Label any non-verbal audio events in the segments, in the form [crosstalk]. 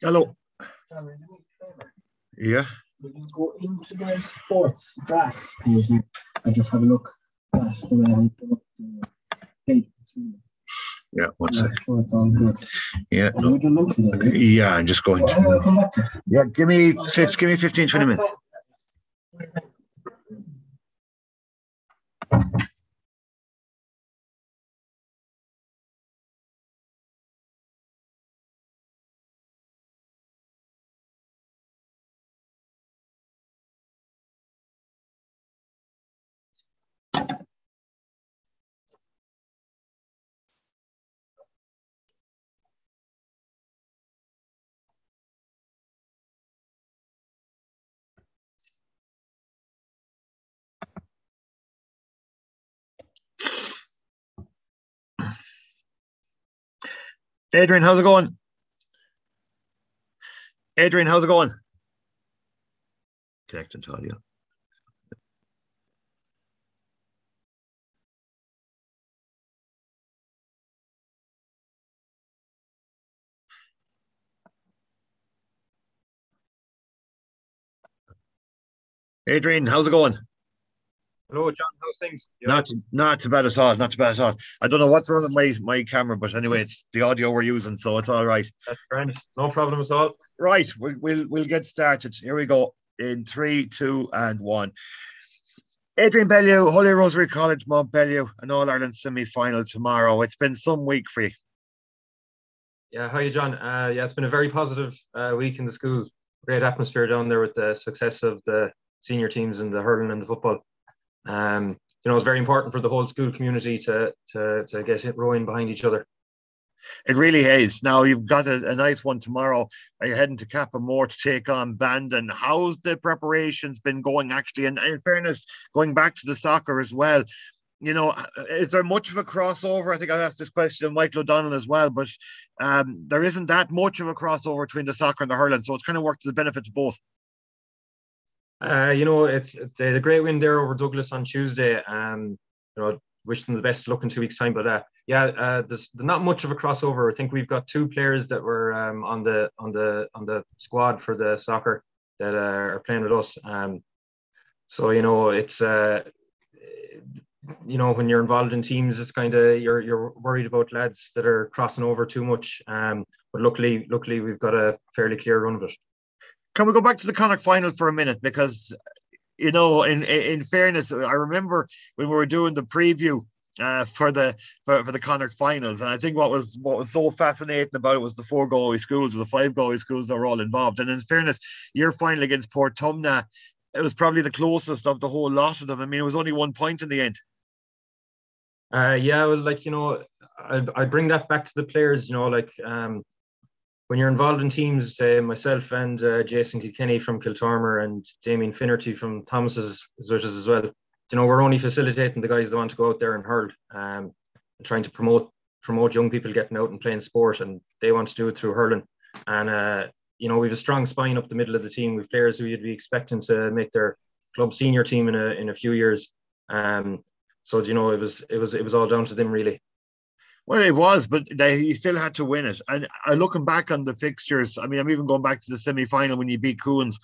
Hello. John, will you do me a favour? Yeah. Will you go into the sports drafts page and just have a look at the way I put uh, the page? Yeah. One Yeah, sec. sure, it's all good. Yeah. And would you look for that? yeah? I'm just going to. come back to you. Yeah. Give me Give me 15, 20 minutes. Adrian, how's it going? Adrian, how's it going? Connecting to audio. Adrian, how's it going? Hello, John. How's things? You Not not too bad at all. Not too bad at all. I don't know what's wrong with my my camera, but anyway, it's the audio we're using, so it's all right. That's grand. No problem at all. Right, we'll we'll, we'll get started. Here we go. In three, two, and one. Adrian Bellew, Holy Rosary College, Mountbellew, an All Ireland semi final tomorrow. It's been some week for you. Yeah, how are you, John? Uh, yeah, it's been a very positive uh, week in the school. Great atmosphere down there with the success of the senior teams in the hurling and the football. Um, you know, it's very important for the whole school community to to to get it rowing behind each other. It really is. Now you've got a, a nice one tomorrow. Are you heading to Cappamore to take on Bandon? How's the preparations been going actually? And in fairness, going back to the soccer as well, you know, is there much of a crossover? I think I asked this question of Michael O'Donnell as well, but um, there isn't that much of a crossover between the soccer and the hurling. So it's kind of worked to the benefit of both. Uh, you know, it's they a great win there over Douglas on Tuesday. Um, you know, wish them the best of luck in two weeks' time. But uh, yeah, uh, there's not much of a crossover. I think we've got two players that were um, on the on the on the squad for the soccer that uh, are playing with us. Um, so you know, it's uh, you know when you're involved in teams, it's kind of you're you're worried about lads that are crossing over too much. Um, but luckily, luckily we've got a fairly clear run of it. Can we go back to the Connacht final for a minute? Because, you know, in in fairness, I remember when we were doing the preview uh, for the for, for the Connacht finals, and I think what was what was so fascinating about it was the four Galway schools, or the five Galway schools that were all involved. And in fairness, your final against Portumna, it was probably the closest of the whole lot of them. I mean, it was only one point in the end. Uh, yeah, well, like you know, I I bring that back to the players. You know, like um, when you're involved in teams, say myself and uh, Jason Kilkenny from Kiltormer and Damien Finnerty from Thomas's as well. You know, we're only facilitating the guys that want to go out there and hurl, um, trying to promote promote young people getting out and playing sport, and they want to do it through hurling. And uh, you know, we have a strong spine up the middle of the team. We've players who you'd be expecting to make their club senior team in a in a few years. Um, so you know, it was it was it was all down to them really. Well, it was, but they, you still had to win it. And uh, looking back on the fixtures, I mean, I'm even going back to the semi final when you beat Coons,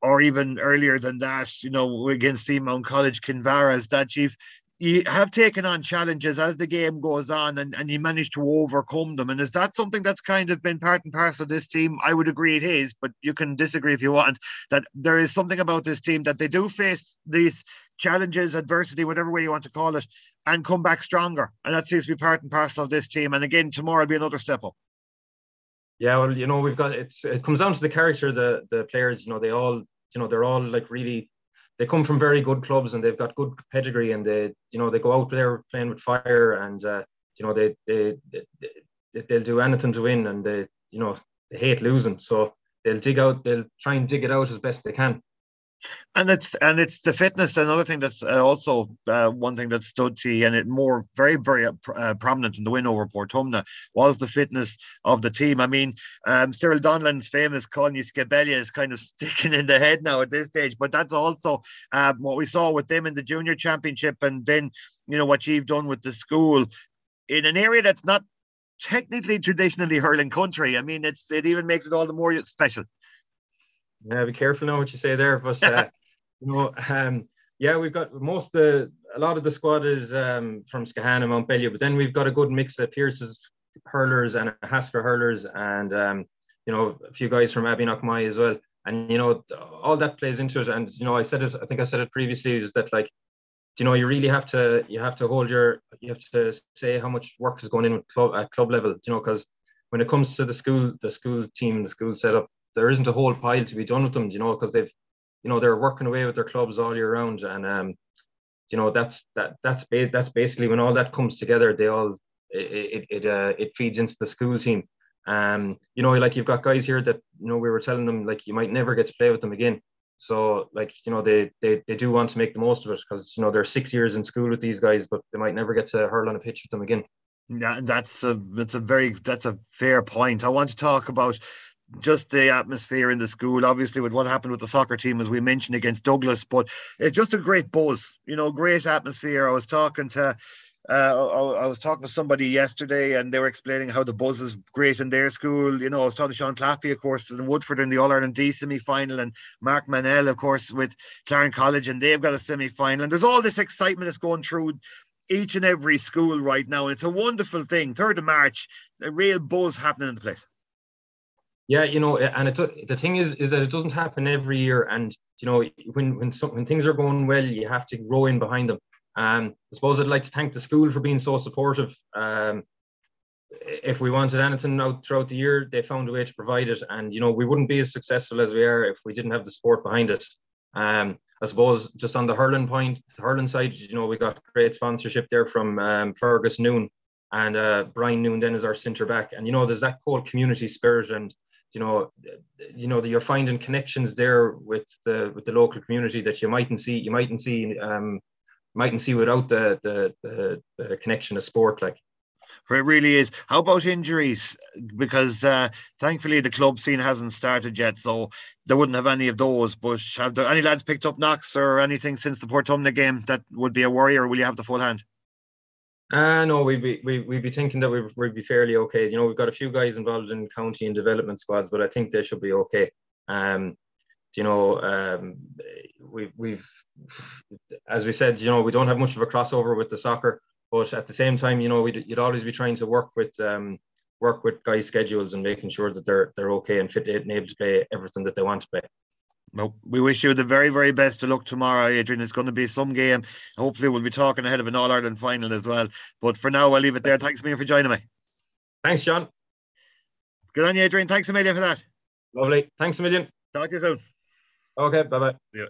or even earlier than that, you know, against Seamount College, Kinvara's, that you've you have taken on challenges as the game goes on and, and you manage to overcome them. And is that something that's kind of been part and parcel of this team? I would agree it is, but you can disagree if you want. That there is something about this team that they do face these challenges, adversity, whatever way you want to call it, and come back stronger. And that seems to be part and parcel of this team. And again, tomorrow will be another step up. Yeah, well, you know, we've got it's it comes down to the character the the players. You know, they all you know they're all like really they come from very good clubs and they've got good pedigree and they you know they go out there playing with fire and uh, you know they, they they they'll do anything to win and they you know they hate losing. So they'll dig out they'll try and dig it out as best they can and it's and it's the fitness. Another thing that's uh, also uh, one thing that stood to and it more very very uh, prominent in the win over Portumna was the fitness of the team. I mean, um, Cyril Donnellan's famous calling you is kind of [laughs] sticking in the head now at this stage, but that's also um, what we saw with them in the junior championship, and then you know what you've done with the school in an area that's not technically traditionally hurling country. I mean, it's it even makes it all the more special. Yeah, be careful now what you say there, but uh, [laughs] you know, um, yeah, we've got most the a lot of the squad is um, from Skehana and Mountbellew, but then we've got a good mix of Pierce's hurlers and Hasker hurlers, and um, you know, a few guys from Abbeyknockmoy as well. And you know, all that plays into it. And you know, I said it. I think I said it previously. Is that like you know you really have to you have to hold your you have to say how much work is going in with club, at club level you know because when it comes to the school the school team the school setup there isn't a whole pile to be done with them you know because they've you know they're working away with their clubs all year round and um you know that's that that's ba- that's basically when all that comes together they all it it, it uh, it feeds into the school team um you know like you've got guys here that you know we were telling them like you might never get to play with them again so like you know they they, they do want to make the most of it because you know they're six years in school with these guys, but they might never get to hurl on a pitch with them again. Yeah, that's a that's a very that's a fair point. I want to talk about just the atmosphere in the school, obviously with what happened with the soccer team, as we mentioned against Douglas, but it's just a great buzz, you know, great atmosphere. I was talking to uh, I, I, was talking to somebody yesterday and they were explaining how the buzz is great in their school. You know, I was talking to Sean Claffey, of course, in Woodford in the All Ireland D semi final, and Mark Manel, of course, with Clarin College, and they've got a semi final. And there's all this excitement that's going through each and every school right now. And it's a wonderful thing. 3rd of March, a real buzz happening in the place. Yeah, you know, and it, the thing is, is that it doesn't happen every year. And you know, when when some, when things are going well, you have to grow in behind them. Um, I suppose I'd like to thank the school for being so supportive. Um, if we wanted anything out throughout the year, they found a way to provide it. And, you know, we wouldn't be as successful as we are if we didn't have the support behind us. Um, I suppose just on the hurling point, the hurling side, you know, we got great sponsorship there from um, Fergus Noon and uh, Brian Noon then is our centre back. And, you know, there's that whole community spirit and, you know, you know, you're finding connections there with the with the local community that you mightn't see, you mightn't see um, mightn't see without the, the the, the connection of sport like for it really is. How about injuries? Because uh, thankfully the club scene hasn't started yet, so they wouldn't have any of those. But have there any lads picked up knocks or anything since the Portumna game that would be a worry, or will you have the full hand? Uh, no, we'd be we, we'd be thinking that we'd, we'd be fairly okay. You know, we've got a few guys involved in county and development squads, but I think they should be okay. Um, you know, um, we've, we've, as we said, you know, we don't have much of a crossover with the soccer, but at the same time, you know, we'd, you'd always be trying to work with, um, work with guys' schedules and making sure that they're they're okay and fit and able to play everything that they want to play. Well, we wish you the very, very best to look tomorrow, Adrian. It's going to be some game. Hopefully, we'll be talking ahead of an All Ireland final as well. But for now, I'll leave it there. Thanks a million for joining me. Thanks, John. Good on you, Adrian. Thanks a million for that. Lovely. Thanks a million. Talk to you soon. Okay, bye bye. Yeah.